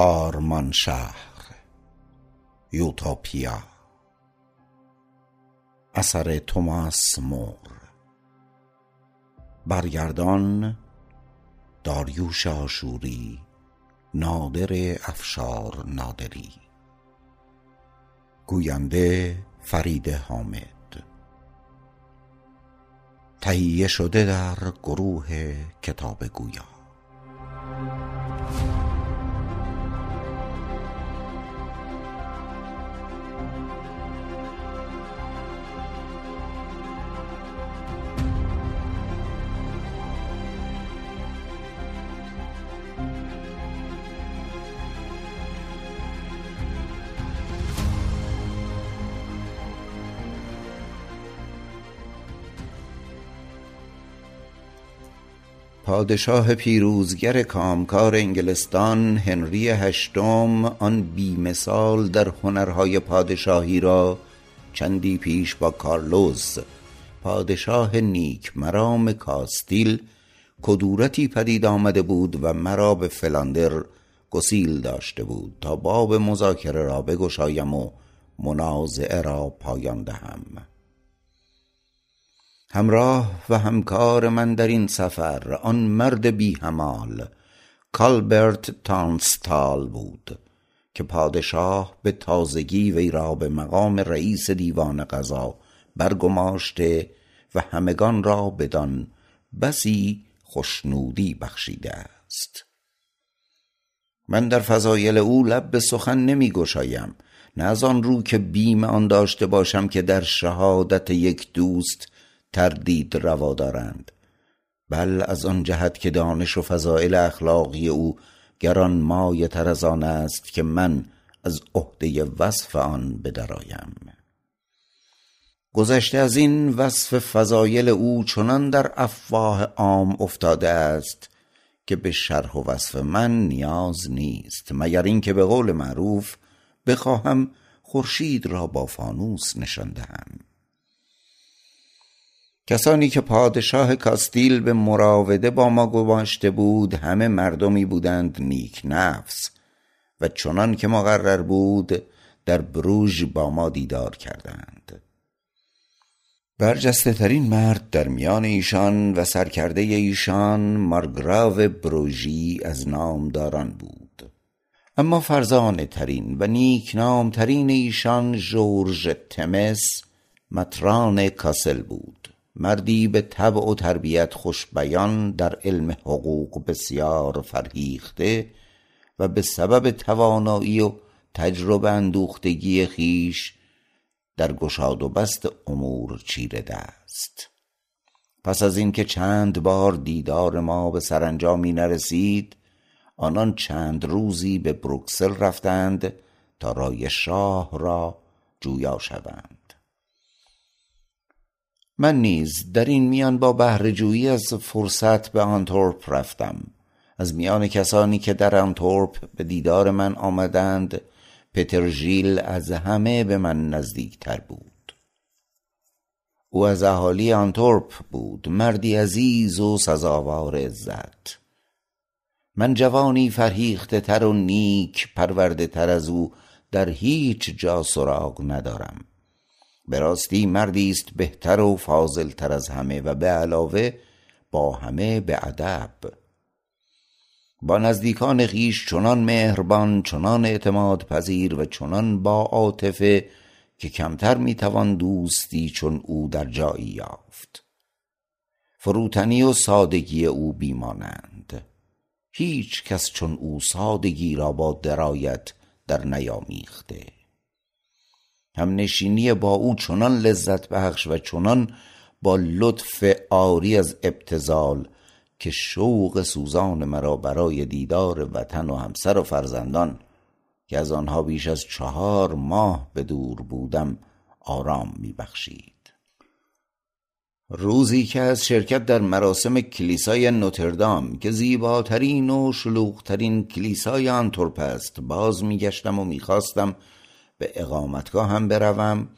آرمان شهر یوتوپیا اثر توماس مور. برگردان داریوش آشوری نادر افشار نادری. گوینده فرید حامد. تهیه شده در گروه کتاب گویا. پادشاه پیروزگر کامکار انگلستان هنری هشتم آن بی مثال در هنرهای پادشاهی را چندی پیش با کارلوس پادشاه نیک مرام کاستیل کدورتی پدید آمده بود و مرا به فلاندر گسیل داشته بود تا باب مذاکره را بگشایم و منازعه را پایان دهم. همراه و همکار من در این سفر آن مرد بی همال کالبرت تانستال بود که پادشاه به تازگی وی را به مقام رئیس دیوان قضا برگماشته و همگان را بدان بسی خشنودی بخشیده است. من در فضایل او لب به سخن نمی گشایم نه از آن رو که بیم آن داشته باشم که در شهادت یک دوست تردید روا دارند. بل از آن جهت که دانش و فضایل اخلاقی او گران مایه تر از آن است که من از عهده وصف آن بدرایم. گذشته از این وصف فضایل او چنان در افواه عام افتاده است که به شرح و وصف من نیاز نیست مگر اینکه به قول معروف بخواهم خورشید را با فانوس نشان دهم. کسانی که پادشاه کاستیل به مراوده با ما گماشته بود همه مردمی بودند نیک نفس. و چنان که مقرر بود در بروژ با ما دیدار کردند. برجسته ترین مرد در میان ایشان و سرکرده ایشان مارگراو بروژی از نامداران بود. اما فرزانه ترین و نیکنام ترین ایشان ژورژ تمس متران کاسل بود. مردی به طبع و تربیت خوش بیان در علم حقوق بسیار فرهیخته و به سبب توانایی و تجربه اندوختگی خیش در گشاد و بست امور چیره دست. پس از اینکه چند بار دیدار ما به سرانجامی نرسید آنان چند روزی به بروکسل رفتند تا رای شاه را جویا شوند. من نیز در این میان با بهرهجویی از فرصت به آنتورپ رفتم. از میان کسانی که در آنتورپ به دیدار من آمدند پترژیل از همه به من نزدیکتر بود. او از اهالی آنتورپ بود مردی عزیز و سزاوار عزت. من جوانی فرهیخته تر و نیک پرورده تر از او در هیچ جا سراغ ندارم. به راستی مردی است بهتر و فاضل تر از همه و به علاوه با همه به ادب. با نزدیکان خویش چنان مهربان چنان اعتماد پذیر و چنان با عاطفه که کمتر می‌توان دوستی چون او در جایی یافت. فروتنی و سادگی او بیمانند. هیچ کس چون او سادگی را با درایت در نیامیخته. همنشینی با او چنان لذت بخش و چنان با لطف آری از ابتزال که شوق سوزان مرا برای دیدار وطن و همسر و فرزندان که از آنها بیش از چهار ماه به دور بودم آرام میبخشید. روزی که از شرکت در مراسم کلیسای نوتردام که زیباترین و شلوغترین کلیسای آنتورپ است باز میگشتم و می‌خواستم به اقامتگاه هم بروم.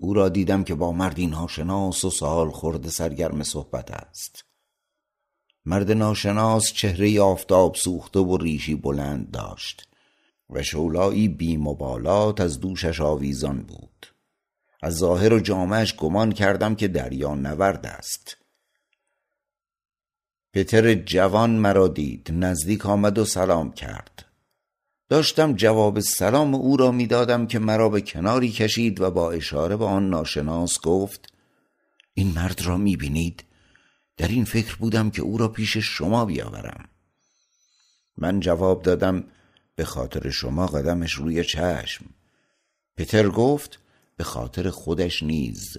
او را دیدم که با مردی ناشناس و سال خورده سرگرم صحبت است. مرد ناشناس چهره آفتاب سوخته و ریشی بلند داشت و شولایی بی مبالات از دوشش آویزان بود. از ظاهر و جامعش گمان کردم که دریا نورد است. پتر جوان مرا دید نزدیک آمد و سلام کرد. داشتم جواب سلام او را می‌دادم که مرا به کناری کشید و با اشاره به آن ناشناس گفت این مرد را می‌بینید؟ در این فکر بودم که او را پیش شما بیاورم. من جواب دادم به خاطر شما قدمش روی چشم. پتر گفت به خاطر خودش نیز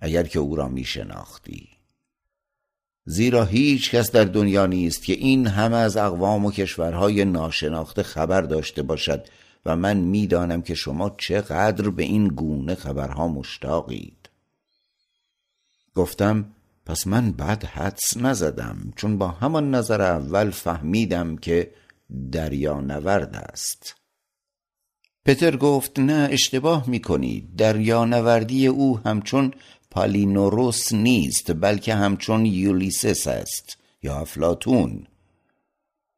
اگر که او را می شناختی زیرا هیچ کس در دنیا نیست که این همه از اقوام و کشورهای ناشناخته خبر داشته باشد و من می‌دانم که شما چقدر به این گونه خبرها مشتاقید. گفتم پس من بد حدس نزدم چون با همان نظر اول فهمیدم که دریا نورد است. پتر گفت نه اشتباه می کنید دریا نوردی او همچون پالینوروس نیست بلکه همچون یولیسس است یا افلاتون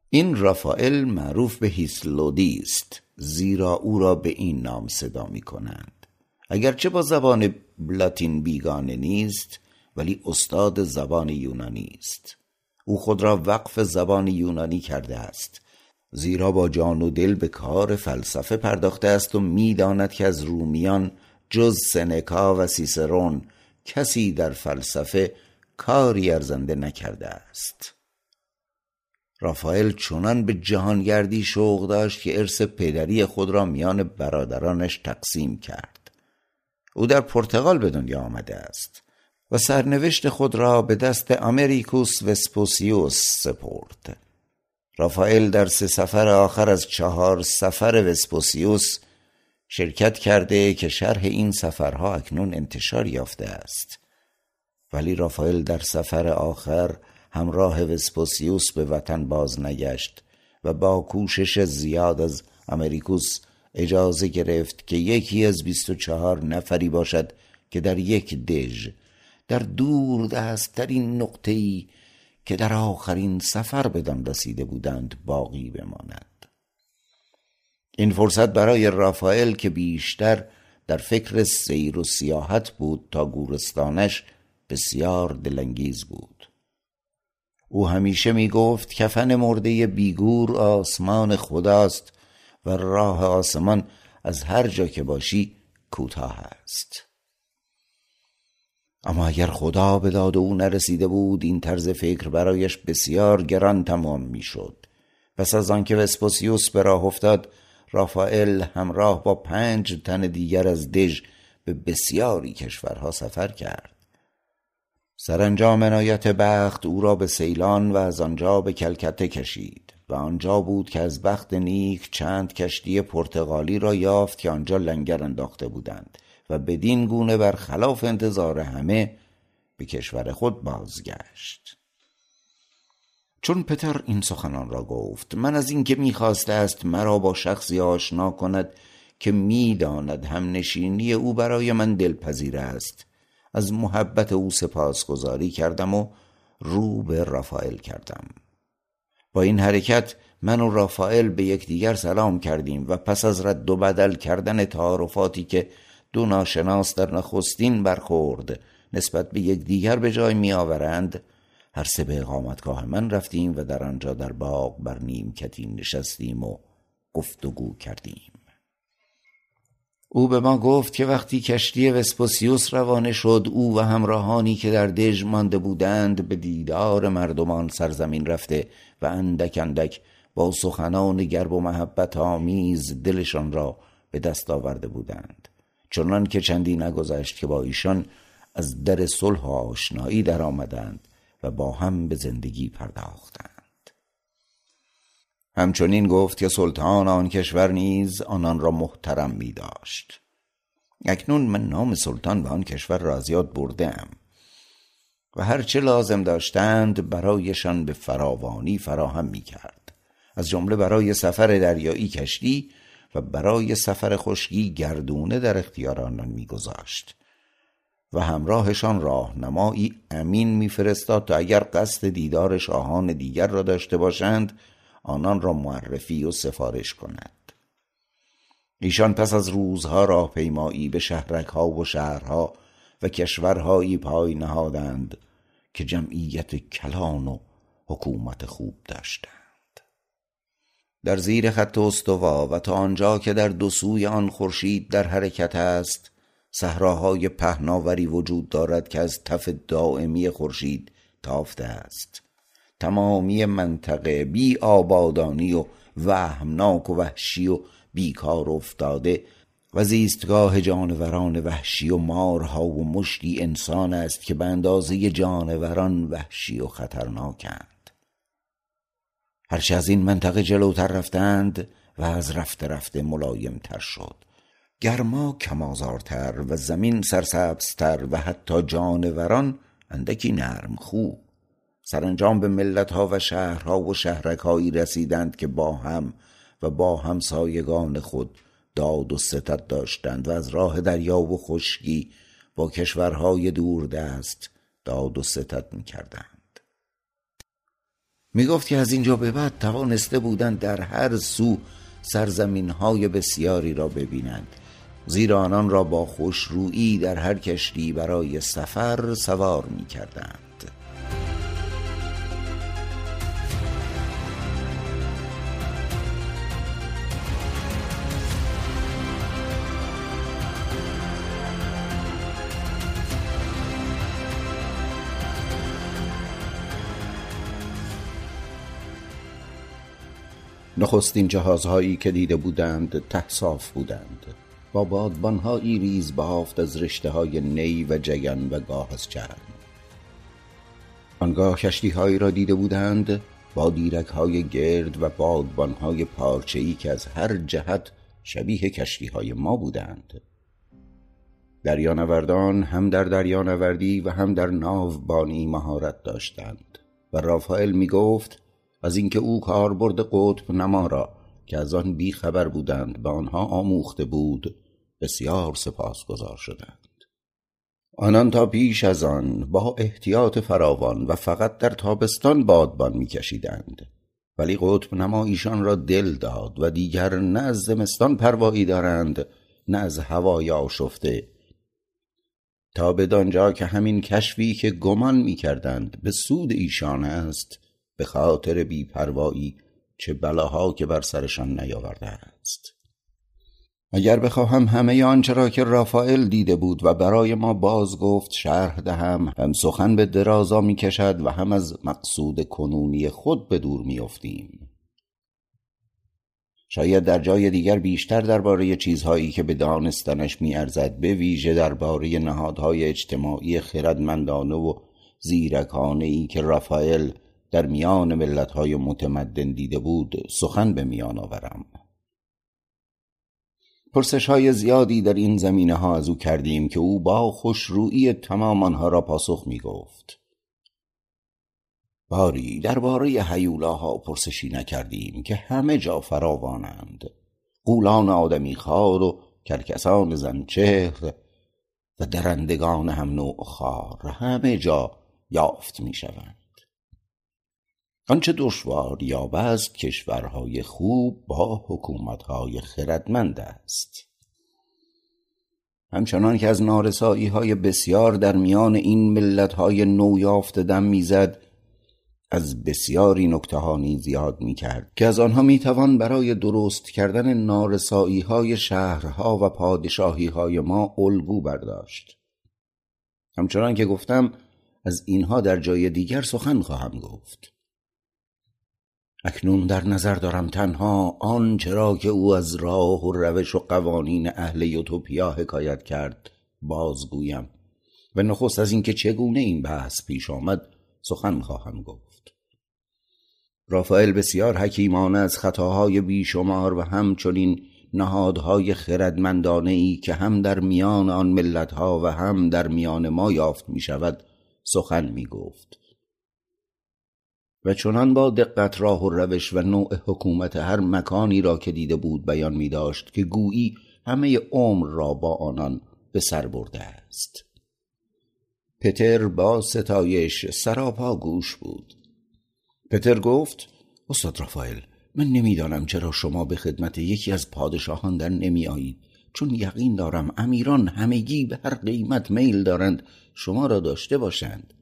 این رافائل معروف به هیسلودی است زیرا او را به این نام صدا می کنند. اگرچه با زبان لاتین بیگانه نیست ولی استاد زبان یونانی است. او خود را وقف زبان یونانی کرده است زیرا با جان و دل به کار فلسفه پرداخته است و می‌داند که از رومیان جز سنکا و سیسرون کسی در فلسفه کاری ارزنده نکرده است. رافائل چنان به جهانگردی شوق داشت که ارث پدری خود را میان برادرانش تقسیم کرد. او در پرتغال به دنیا آمده است و سرنوشت خود را به دست امریکوس وسپوسیوس سپرد. رافائل در سه سفر آخر از چهار سفر وسپوسیوس شرکت کرده که شرح این سفرها اکنون انتشار یافته است. ولی رافائل در سفر آخر همراه وسپوسیوس به وطن باز نگشت و با کوشش زیاد از امریکوس اجازه گرفت که یکی از بیست و چهار نفری باشد که در یک دژ در دور دستترین نقطه ای که در آخرین سفر بدان رسیده بودند باقی بماند. این فرصت برای رافائل که بیشتر در فکر سیر و سیاحت بود تا گورستانش بسیار دلانگیز بود. او همیشه می گفت کفن مرده بیگور آسمان خداست و راه آسمان از هر جا که باشی کوتاه است. اما اگر خدا به داد او نرسیده بود این طرز فکر برایش بسیار گران تمام می‌شد. پس از آنکه وسپوسیوس به راه افتاد رافائل همراه با پنج تن دیگر از دژ به بسیاری کشورها سفر کرد. سرانجام عنایت بخت او را به سیلان و از آنجا به کلکته کشید و آنجا بود که از بخت نیک چند کشتی پرتغالی را یافت که آنجا لنگر انداخته بودند و بدین گونه بر خلاف انتظار همه به کشور خود بازگشت. چون پتر این سخنان را گفت من از اینکه می‌خواسته است مرا با شخصی آشنا کند که می‌داند هم نشینی او برای من دلپذیر است. از محبت او سپاسگزاری کردم و رو به رافائل کردم. با این حرکت من و رافائل به یکدیگر سلام کردیم و پس از رد و بدل کردن تعارفاتی که دو ناشناس در نخستین برخورد نسبت به یکدیگر به جای می آورند هر سه به اقامتگاه من رفتیم و در آنجا در باغ بر نیمکتی نشستیم و گفتگو کردیم. او به ما گفت که وقتی کشتی وسپوسیوس روانه شد او و همراهانی که در دژ مانده بودند به دیدار مردمان سرزمین رفته و اندک اندک با سخنان گرب و محبت آمیز دلشان را به دست آورده بودند. چنان که چندی نگذشت که با ایشان از در صلح و آشنایی در آمدند و با هم به زندگی پرداختند. همچنین گفت که سلطان آن کشور نیز آنان را محترم می داشت. اکنون من نام سلطان به آن کشور را از یاد بردم و هرچه لازم داشتند برایشان به فراوانی فراهم می کرد. از جمله برای سفر دریایی کشتی و برای سفر خشکی گردونه در اختیار آنان میگذاشت و همراهشان راهنمایی امین میفرستاد تا اگر قصد دیدار شاهان دیگر را داشته باشند آنان را معرفی و سفارش کند. ایشان پس از روزها راهپیمایی به شهرک ها و شهرها و کشورهایی پای نهادند که جمعیت کلان و حکومت خوب داشتند. در زیر خط استوا و تا آنجا که در دو سوی آن خورشید در حرکت است صحراهای پهناوری وجود دارد که از تف دائمی خورشید تافته است. تمامی منطقه بی آبادانی و وهمناک و وحشی و بیکار افتاده و زیستگاه جانوران وحشی و مارها و مشتی انسان است که به اندازه جانوران وحشی و خطرناکند. هرچه از این منطقه جلوتر رفتند و از رفته رفته ملایمتر شد. گرما کمازارتر و زمین سرسبزتر و حتی جانوران اندکی نرم خوب سرانجام به ملتها و شهرها و شهرکهایی رسیدند که با هم و با همسایگان خود داد و ستد داشتند و از راه دریا و خشکی با کشورهای دوردست داد و ستد می کردند می گفت که از اینجا به بعد توانسته بودند در هر سو سرزمین های بسیاری را ببینند. زیرا آنان را با خوشرویی در هر کشتی برای سفر سوار می کردند نخستین جهازهایی که دیده بودند ته صاف بودند. با بادبانهایی ریز بافت از رشته های نی و جگن و گاه از چرم. آنگاه کشتیهایی را دیده بودند با دیرک های گرد و بادبانهای پارچه‌ای که از هر جهت شبیه کشتی های ما بودند. دریانوردان هم در دریانوردی و هم در ناوبانی مهارت داشتند و رافائل می گفت از اینکه او کاربرد قطب نما را که از آن بی خبر بودند به آنها آموخته بود بسیار سپاسگزار شدند. آنان تا پیش از آن با احتیاط فراوان و فقط در تابستان بادبان میکشیدند. ولی قطب نما ایشان را دل داد و دیگر نه از زمستان پروایی دارند نه از هوای آشفته. تا بدانجا که همین کشفی که گمان می‌کردند به سود ایشان است به خاطر بیپروایی چه بلاها که بر سرشان نیاورده است. اگر بخواهم همه آنچه را که رافائل دیده بود و برای ما باز گفت شرح دهم هم سخن به درازا می کشد و هم از مقصود کنونی خود به دور می افتیم. شاید در جای دیگر بیشتر درباره چیزهایی که به دانستنش میارزد به ویژه درباره نهادهای اجتماعی خردمندانه و زیرکانه ای که رافائل در میان ملتهای متمدن دیده بود سخن به میان آورم پرسش های زیادی در این زمینه ها از او کردیم که او با خوشرویی تمام آنها را پاسخ می گفت باری درباره هیولاها پرسشی نکردیم که همه جا فراوانند. قولان آدمی خار و کرکسان زنچهر و درندگان هم نوع خار همه جا یافت می شوند آنچه دشوار یابه از کشورهای خوب با حکومتهای خردمند است. همچنان که از نارسایی های بسیار در میان این ملت های نو یافته دم می‌زد از بسیاری نکته ها نیز یاد می کرد که از آنها می توان برای درست کردن نارسایی های شهرها و پادشاهی های ما الگو برداشت. همچنان که گفتم از اینها در جای دیگر سخن خواهم گفت. اکنون در نظر دارم تنها آن چرا که او از راه و روش و قوانین اهل یوتوپیا حکایت کرد بازگویم. و نخست از اینکه چگونه این بحث پیش آمد سخن خواهم گفت. رافائل بسیار حکیمانه از خطاهای بیشمار و همچنین نهادهای خردمندانه ای که هم در میان آن ملتها و هم در میان ما یافت می شود سخن می گفت و چنان با دقت راه و روش و نوع حکومت هر مکانی را که دیده بود بیان می داشت که گویی همه عمر را با آنان به سر برده است. پتر با ستایش سراپا گوش بود. پتر گفت استاد رافائل من نمی‌دانم چرا شما به خدمت یکی از پادشاهان در نمی آیید چون یقین دارم امیران همگی به هر قیمت میل دارند شما را داشته باشند.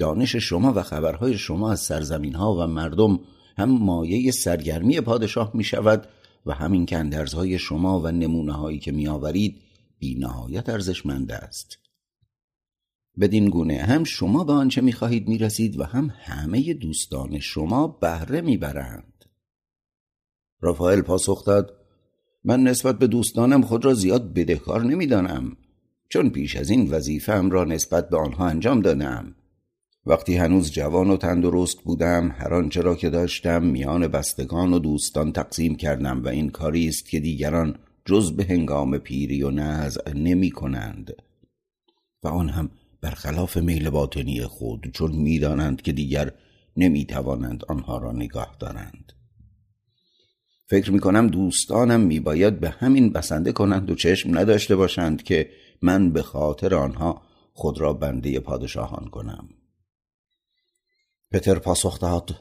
دانش شما و خبرهای شما از سرزمین ها و مردم هم مایه سرگرمی پادشاه می شود و همین که اندرزهای شما و نمونه هایی که می آورید بی نهایت ارزشمند است. بدین گونه هم شما به آنچه می خواهید می رسید و هم همه دوستان شما بهره می برند رافائل پاسخ داد من نسبت به دوستانم خود را زیاد بدهکار نمی‌دانم چون پیش از این وظیفهام را نسبت به آنها انجام دادم وقتی هنوز جوان و تندرست بودم هر آنچه را که داشتم میان بستگان و دوستان تقسیم کردم و این کاری است که دیگران جز به هنگام پیری و نزع نمی کنند. و آن هم برخلاف میل باطنی خود چون می‌دانند که دیگر نمی توانند آنها را نگاه دارند. فکر می کنم دوستانم می باید به همین بسنده کنند و چشم نداشته باشند که من به خاطر آنها خود را بنده پادشاهان کنم. پتر پاسخ داد.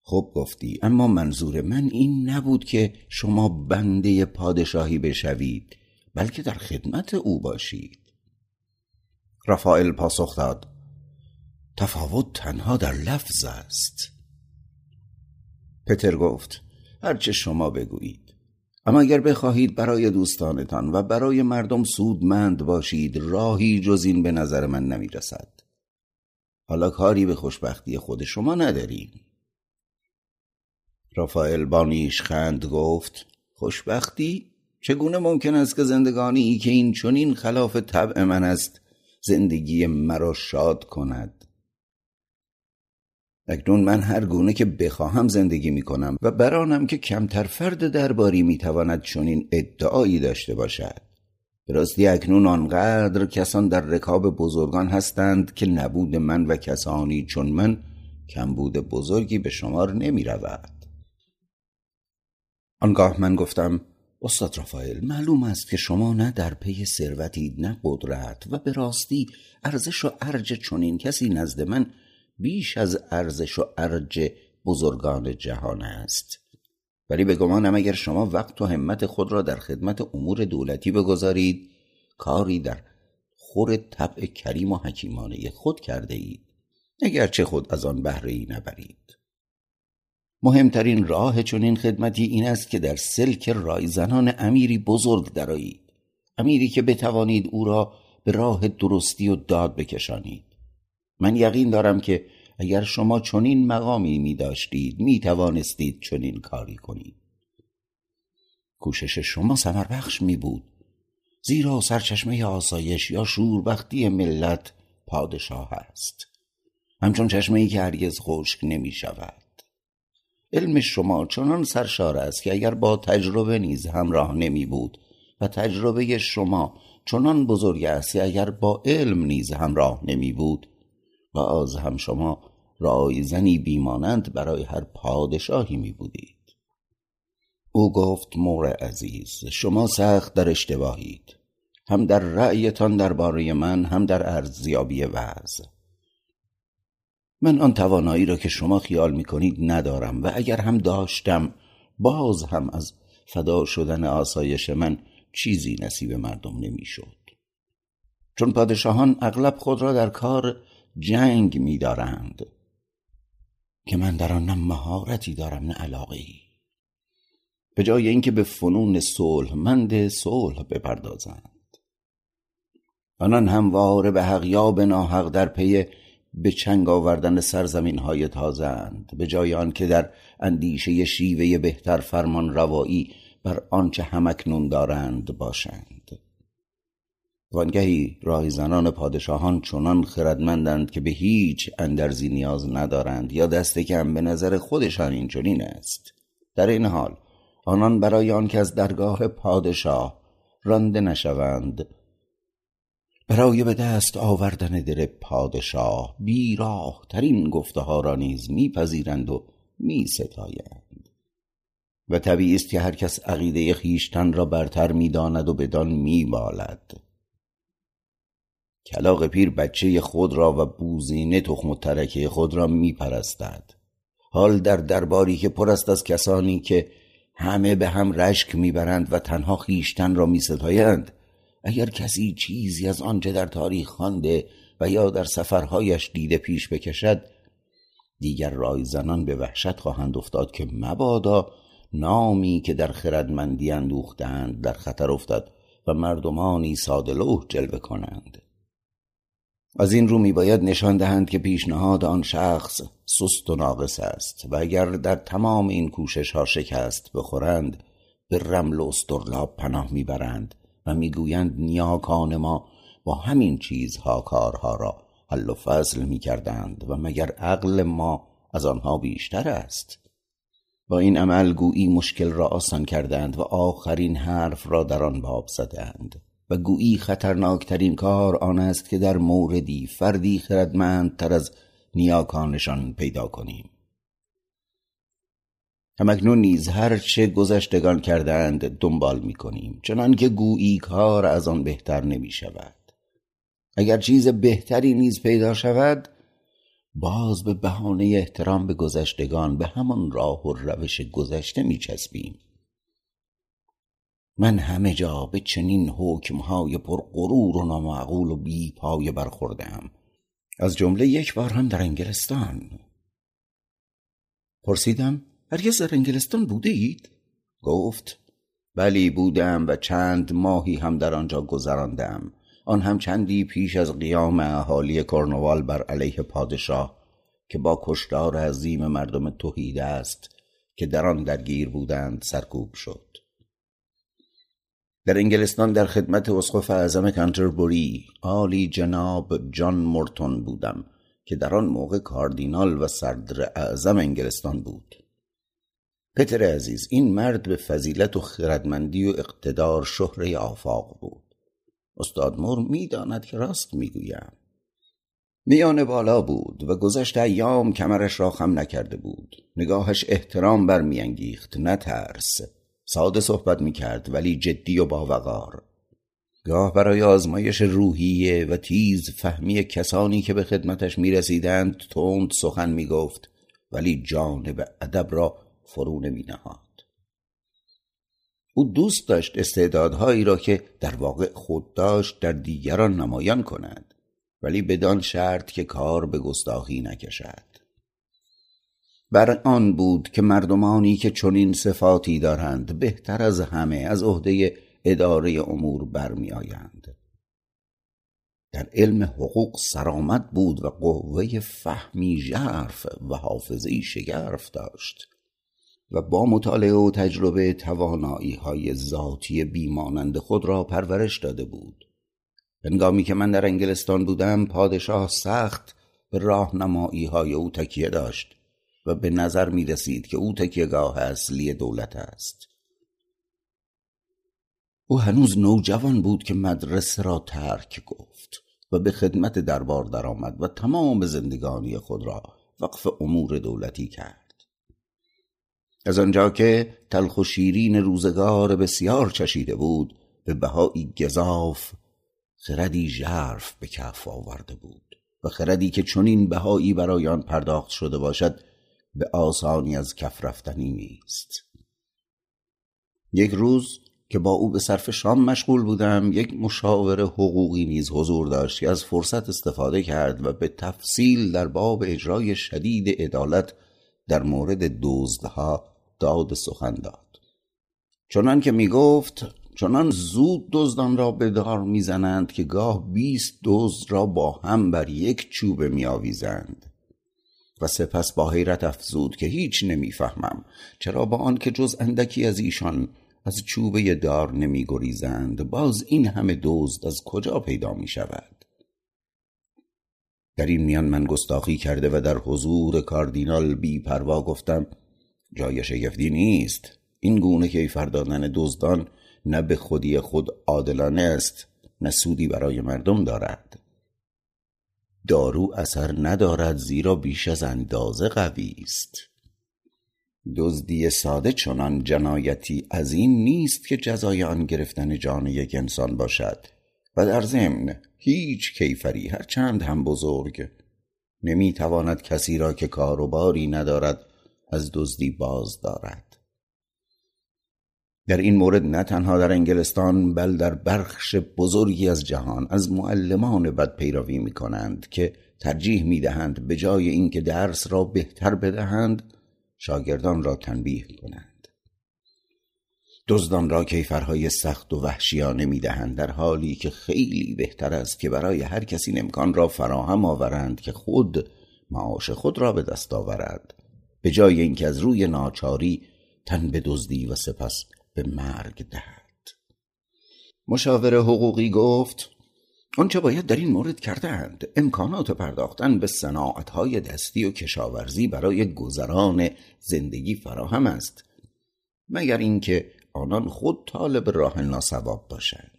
خوب گفتی اما منظور من این نبود که شما بنده پادشاهی بشوید بلکه در خدمت او باشید. رافائل پاسخ داد تفاوت تنها در لفظ است. پتر گفت هرچه شما بگویید اما اگر بخواهید برای دوستانتان و برای مردم سودمند باشید راهی جز این به نظر من نمی رسد حالا کاری به خوشبختی خود شما نداریم رافائل با خند گفت خوشبختی چگونه ممکن است که زندگانی ای که این چنین خلاف طبع من است زندگی مرا شاد کند؟ اکنون من هر گونه که بخواهم زندگی می کنم و برانم که کمتر فرد درباری می تواند چنین ادعایی داشته باشد. راستی اکنون آنقدر کسان در رکاب بزرگان هستند که نبود من و کسانی چون من کمبود بزرگی به شمار نمی رود آنگاه من گفتم استاد رافائل معلوم است که شما نه در پی ثروتی نه قدرت و به راستی ارزش و ارج چنین کسی نزد من بیش از ارزش و ارج بزرگان جهان است. ولی به گمانم اگر شما وقت و همت خود را در خدمت امور دولتی بگذارید کاری در خور طبع کریم و حکیمانه خود کرده اید اگرچه خود از آن بهره ای نبرید. مهمترین راه چنین خدمتی این است که در سلک رایزنان امیری بزرگ درایید امیری که بتوانید او را به راه درستی و داد بکشانید. من یقین دارم که اگر شما چنین مقامی می داشتید می توانستید چنین کاری کنید. کوشش شما سمر بخش می بود زیرا سرچشمه آسایش یا شوربختی ملت پادشاه است. همچون چشمه ای که هرگز خشک نمی شود علم شما چنان سرشار است که اگر با تجربه نیز همراه نمی بود و تجربه شما چنان بزرگ است که اگر با علم نیز همراه نمی بود باز هم شما رایزنی بیمانند برای هر پادشاهی می بودید. او گفت مور عزیز شما سخت در اشتباهید. هم در رأیتان درباره من هم در ارزیابی وضع من آن توانایی را که شما خیال می کنید ندارم و اگر هم داشتم باز هم از فدا شدن آسایش من چیزی نصیب مردم نمی‌شد. چون پادشاهان اغلب خود را در کار جنگ میدارند. که من در آن نه مهارتی دارم نه علاقه ای به جای اینکه به فنون صلح مند صلح بپردازند. آنان همواره به حق یا به ناحق در پی به چنگ آوردن سرزمین های تازه اند به جای آن که در اندیشه شیوه بهتر فرمان روایی بر آنچه همکنون دارند باشند. وانگهی راه زنان پادشاهان چنان خردمندند که به هیچ اندرزی نیاز ندارند یا دست کم به نظر خودشان این چنین است. در این حال آنان برای آنکه از درگاه پادشاه رانده نشوند برای به دست آوردن دل پادشاه بیراه ترین گفته ها را نیز میپذیرند و میستایند. و طبیعی است که هر کس عقیده خیشتن را برتر می‌داند و بدان میبالد کلاق پیر بچه خود را و بوزینه تخم و ترکه خود را میپرستد. حال در درباری که پر است از کسانی که همه به هم رشک می‌برند و تنها خیشتن را میستایند اگر کسی چیزی از آنچه در تاریخ خوانده و یا در سفرهایش دیده پیش بکشد دیگر رای زنان به وحشت خواهند افتاد که مبادا نامی که در خردمندی اندوختند در خطر افتد و مردمانی سادلوه جلوه کنند. از این رو میباید نشان دهند که پیشنهاد آن شخص سست و ناقص است و اگر در تمام این کوشش ها شکست بخورند به رمل و استرلاب پناه می‌برند و می‌گویند نیاکان ما با همین چیزها کارها را حل و فصل می‌کردند و مگر عقل ما از آنها بیشتر است؟ با این عمل گویی مشکل را آسان کردند و آخرین حرف را در آن باب زدند. و گویی خطرناکترین کار آن است که در موردی فردی خردمندتر از نیاکانشان پیدا کنیم. همکنون نیز هر چه گذشتگان کردند دنبال می کنیم چنان که گویی کار از آن بهتر نمی شود اگر چیز بهتری نیز پیدا شود باز به بهانه احترام به گذشتگان به همان راه و روش گذشته می چسبیم من همه جا به چنین حکمهای پر غرور و نامعقول و بی پایه برخوردم. از جمله یک بار هم در انگلستان. پرسیدم هرگز در انگلستان بوده اید؟ گفت بلی بودم و چند ماهی هم در آنجا گذراندم. آن هم چندی پیش از قیام اهالی کرنوال بر علیه پادشاه که با کشتار عظیم مردم توحید است که در آن درگیر بودند سرکوب شد. در انگلستان در خدمت اسقف اعظم کانتربوری عالی جناب جان مورتون بودم که در آن موقع کاردینال و صدر اعظم انگلستان بود. پتر عزیز این مرد به فضیلت و خردمندی و اقتدار شهره آفاق بود. استاد مور می‌داند که راست می‌گویم. میان بالا بود و گذشت ایام کمرش را خم نکرده بود. نگاهش احترام برمیانگیخت نه ترس. ساده صحبت می‌کرد ولی جدی و باوقار. گاه برای آزمایش روحیه و تیز فهمی کسانی که به خدمتش می‌رسیدند تند سخن می‌گفت ولی جانب ادب را فرو نمینهاد. او دوست داشت استعدادهایی را که در واقع خود داشت در دیگران نمایان کند ولی بدان شرط که کار به گستاخی نکشد. بر آن بود که مردمانی که چنین صفاتی دارند بهتر از همه از عهده اداره امور برمیآیند. در علم حقوق سرامت بود و قوه فهمی ژرف و حافظه شگرف داشت و با مطالعه و تجربه توانایی های ذاتی بیمانند خود را پرورش داده بود. هنگامی که من در انگلستان بودم پادشاه سخت به راهنمایی های او تکیه داشت. و به نظر می رسید که او تکیهگاه اصلی دولت است. او هنوز نوجوان بود که مدرسه را ترک گفت و به خدمت دربار درآمد و تمام زندگانی خود را وقف امور دولتی کرد. از آنجا که تلخ و شیرین روزگار بسیار چشیده بود به بهایی گذاف خردی ژرف به کف آورده بود و خردی که چنین بهایی برای آن پرداخت شده باشد به آسانی از کف رفتنی نیست. یک روز که با او به صرف شام مشغول بودم یک مشاور حقوقی نیز حضور داشت که از فرصت استفاده کرد و به تفصیل در باب اجرای شدید عدالت در مورد دزدها داد سخن داد. چنان که می گفت چنان زود دزدان را به دار می‌زنند که گاه بیست دزد را با هم بر یک چوبه میآویزند. و سپس با حیرت افزود که هیچ نمی‌فهمم چرا با آنکه جز اندکی از ایشان از چوبه دار نمی گریزند باز این همه دزد از کجا پیدا می شود در این میان من گستاخی کرده و در حضور کاردینال بی پروا گفتم جای شگفتی نیست. این گونه کیفر دادن دزدان نه به خودی خود عادلانه است نه سودی برای مردم دارد. دارو اثر ندارد زیرا بیش از اندازه قوی است. دزدی ساده چنان جنایتی از این نیست که جزای آن گرفتن جان یک انسان باشد و در ضمن هیچ کیفری هر چند هم بزرگ نمی‌تواند کسی را که کاروباری ندارد از دزدی باز دارد. در این مورد نه تنها در انگلستان بل در بخش بزرگی از جهان از معلمان بد پیروی می کنند که ترجیح می دهند به جای اینکه درس را بهتر بدهند شاگردان را تنبیه کنند. دزدان را کیفرهای سخت و وحشیانه می دهند در حالی که خیلی بهتر است که برای هر کسی امکان را فراهم آورند که خود معاش خود را به دست آورد. به جای اینکه از روی ناچاری تن به دزدی و سپس به مرگ دهد. مشاور حقوقی گفت آنچه باید در این مورد کردند. امکانات پرداختن به صناعتهای دستی و کشاورزی برای گذران زندگی فراهم است مگر اینکه آنان خود طالب راه ناسواب باشند.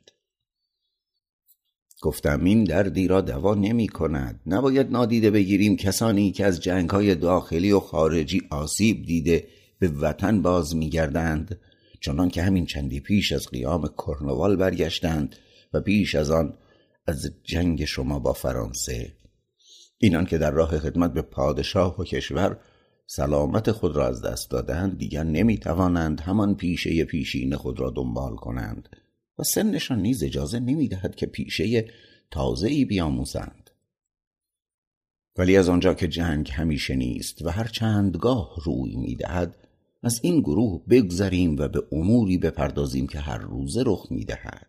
گفتم این دردی را دوا نمی کند. نباید نادیده بگیریم کسانی که از جنگ داخلی و خارجی آسیب دیده به وطن باز می گردند چنان که همین چندی پیش از قیام کرنوال برگشتند و پیش از آن از جنگ شما با فرانسه. اینان که در راه خدمت به پادشاه و کشور سلامت خود را از دست دادند دیگر نمی توانند همان پیشه پیشین خود را دنبال کنند و سنشان نیز اجازه نمی دهد که پیشه تازه ای بیاموزند. ولی از آنجا که جنگ همیشه نیست و هر چندگاه روی می دهد از این گروه بگذریم و به اموری بپردازیم که هر روزه رخ می دهد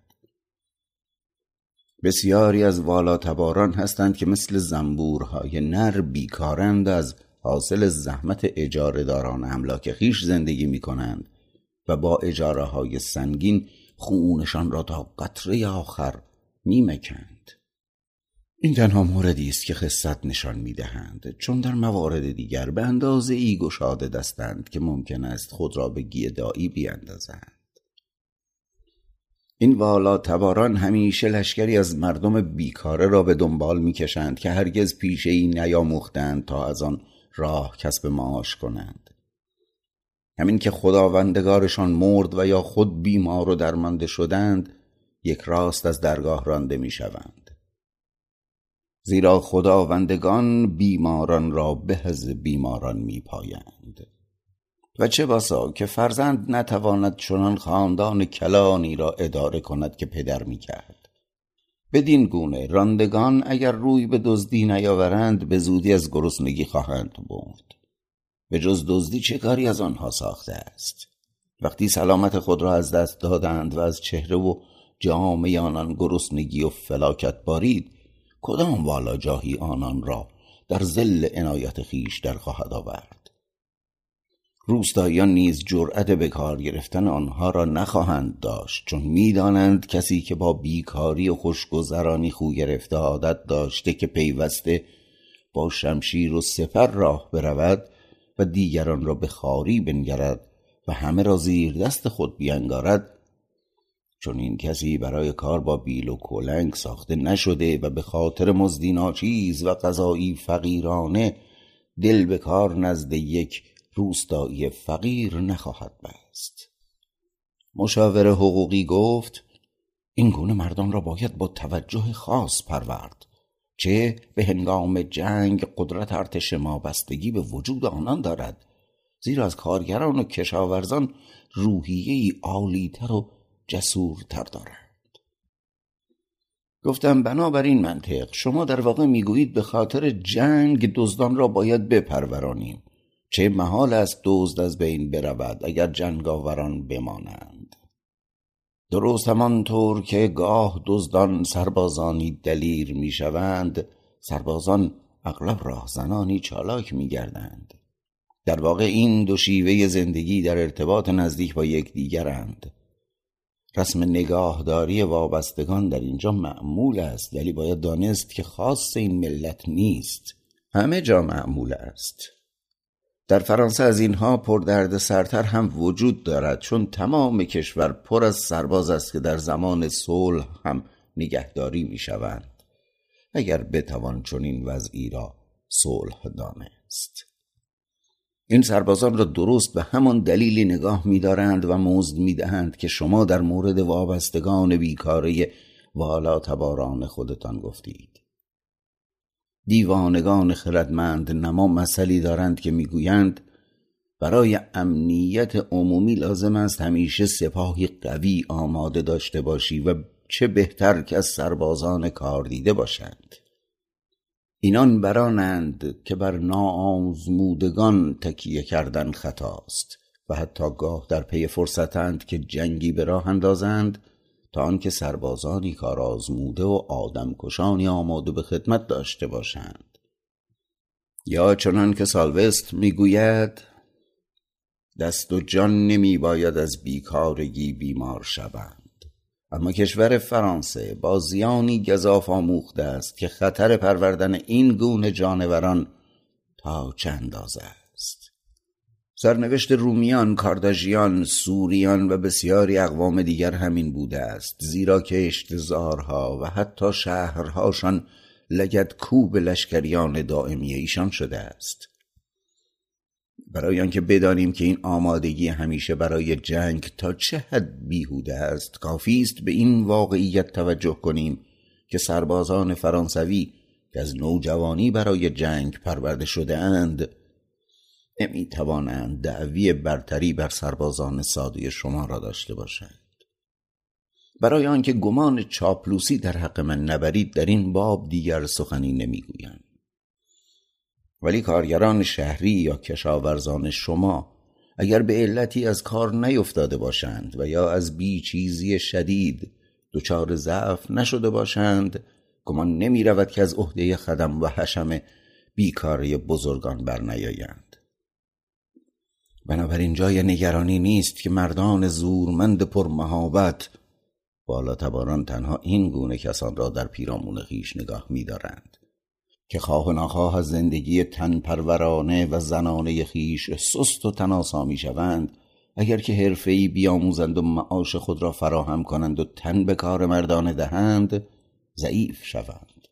بسیاری از والاتباران هستند که مثل زنبورهای نر بیکارند از حاصل زحمت اجاره داران املاک خیش زندگی می کنند و با اجاره های سنگین خونشان را تا قطره آخر می مکند. این تنها موردی است که خصت نشان می دهند چون در موارد دیگر به اندازه ای گشاده دستند که ممکن است خود را به گیدایی بیاندازند. این والا تباران همیشه لشکری از مردم بیکاره را به دنبال می‌کشند که هرگز پیشه ای نیاموختند تا از آن راه کسب معاش کنند. همین که خداوندگارشان مرد و یا خود بیمار و درمانده شدند یک راست از درگاه رانده می‌شوند. زیرا خداوندگان بیماران را به از بیماران میپایند. و چه باسا که فرزند نتواند چنان خاندان کلانی را اداره کند که پدر می‌کرد. بدین گونه راندگان اگر روی به دزدی نیاورند به زودی از گرسنگی خواهند برد. به جز دزدی چه کاری از آنها ساخته است؟ وقتی سلامت خود را از دست دادند و از چهره و جامعه آنان گرسنگی و فلاکت بارید کدام والا جاهی آنان را در زل عنایت خیش در خواهد آورد؟ روستاییان نیز جرأت به کار گرفتن آنها را نخواهند داشت چون می‌دانند کسی که با بیکاری و خوشگذرانی خو گرفته عادت داشته که پیوسته با شمشیر و سپر راه برود و دیگران را به خاری بنگرد و همه را زیر دست خود بیانگارد چون این کسی برای کار با بیل و کلنگ ساخته نشده و به خاطر مزدی ناچیز و قضایی فقیرانه دل به کار نزد یک روستایی فقیر نخواهد بست. مشاور حقوقی گفت این گونه مردان را باید با توجه خاص پرورد چه به هنگام جنگ قدرت ارتش ما بستگی به وجود آنان دارد زیرا از کارگران و کشاورزان روحیه ای عالیتر و جسورتر دارند. گفتم بنابراین منطق شما در واقع می‌گویید به خاطر جنگ دزدان را باید بپرورانیم. چه محال است دزد از بین برود اگر جنگاوران بمانند؟ درست همانطور که گاه دزدان سربازانی دلیر می‌شوند سربازان اغلب راهزنانی چالاک میگردند. در واقع این دو شیوه زندگی در ارتباط نزدیک با یکدیگرند. رسم نگاهداری وابستگان در اینجا معمول است ولی باید دانست که خاص این ملت نیست. همه جا معمول است. در فرانسه از اینها پر درد سرتر هم وجود دارد چون تمام کشور پر از سرباز است که در زمان صلح هم نگهداری می شوند اگر بتوان چون این وضعی را صلح دانست. این سربازان را درست به همان دلیلی نگاه می‌دارند و مزد می‌دهند که شما در مورد وابستگان بیکاره والا تباران خودتان گفتید. دیوانگان خردمند نما مثلی دارند که می‌گویند برای امنیت عمومی لازم است همیشه سپاهی قوی آماده داشته باشی و چه بهتر که از سربازان کار دیده باشند. اینان برانند که بر ناآزمودگان تکیه کردن خطاست و حتی گاه در پی فرصتند که جنگی به راه اندازند تا آنکه سربازانی کار آزموده و آدم کشانی آماده به خدمت داشته باشند. یا چنان که سالوست می‌گوید دست و جان نمی باید از بیکارگی بیمار شوند. اما کشور فرانسه با زیانی گذاف آموخته است که خطر پروردن این گونه جانوران تا چه اندازه است. سرنوشت رومیان، کارداژیان، سوریان و بسیاری اقوام دیگر همین بوده است زیرا که اشتزارها و حتی شهرهاشان لگد کوب لشکریان دائمی ایشان شده است. برای آنکه بدانیم که این آمادگی همیشه برای جنگ تا چه حد بیهوده است کافی است به این واقعیت توجه کنیم که سربازان فرانسوی که از نوجوانی برای جنگ پرورده شده اند نمی توانند دعوی برتری بر سربازان ساده شما را داشته باشند. برای آنکه گمان چاپلوسی در حق من نبرید در این باب دیگر سخنی نمی‌گویم. ولی کارگران شهری یا کشاورزان شما اگر به علتی از کار نیفتاده باشند و یا از بیچیزی شدید دچار ضعف نشده باشند گمان نمی رود که از عهده خدم و حشم بیکاری بزرگان برنیایند. بنابراین جای نگرانی نیست که مردان زورمند پرمهابت بالا تباران تنها این گونه کسان را در پیرامون خیش نگاه می‌دارند. که خواه و ناخواه از زندگی تن پرورانه و زنانه خیش سست و تناسا می شوند اگر که حرفهای بیاموزند و معاش خود را فراهم کنند و تن به کار مردانه دهند ضعیف شوند.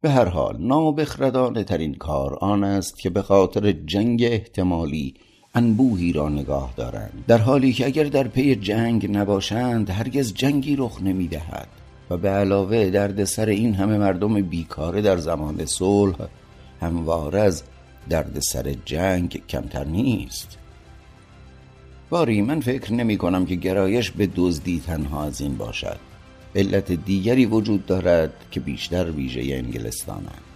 به هر حال نابخردانه ترین کار آن است که به خاطر جنگ احتمالی انبوهی را نگاه دارند در حالی که اگر در پی جنگ نباشند هرگز جنگی رخ نمی دهد و به علاوه درد سر این همه مردم بیکاره در زمان صلح همواره از درد سر جنگ کمتر نیست. باری من فکر نمی کنم که گرایش به دزدی تنها از این باشد. علت دیگری وجود دارد که بیشتر ویژه انگلستان است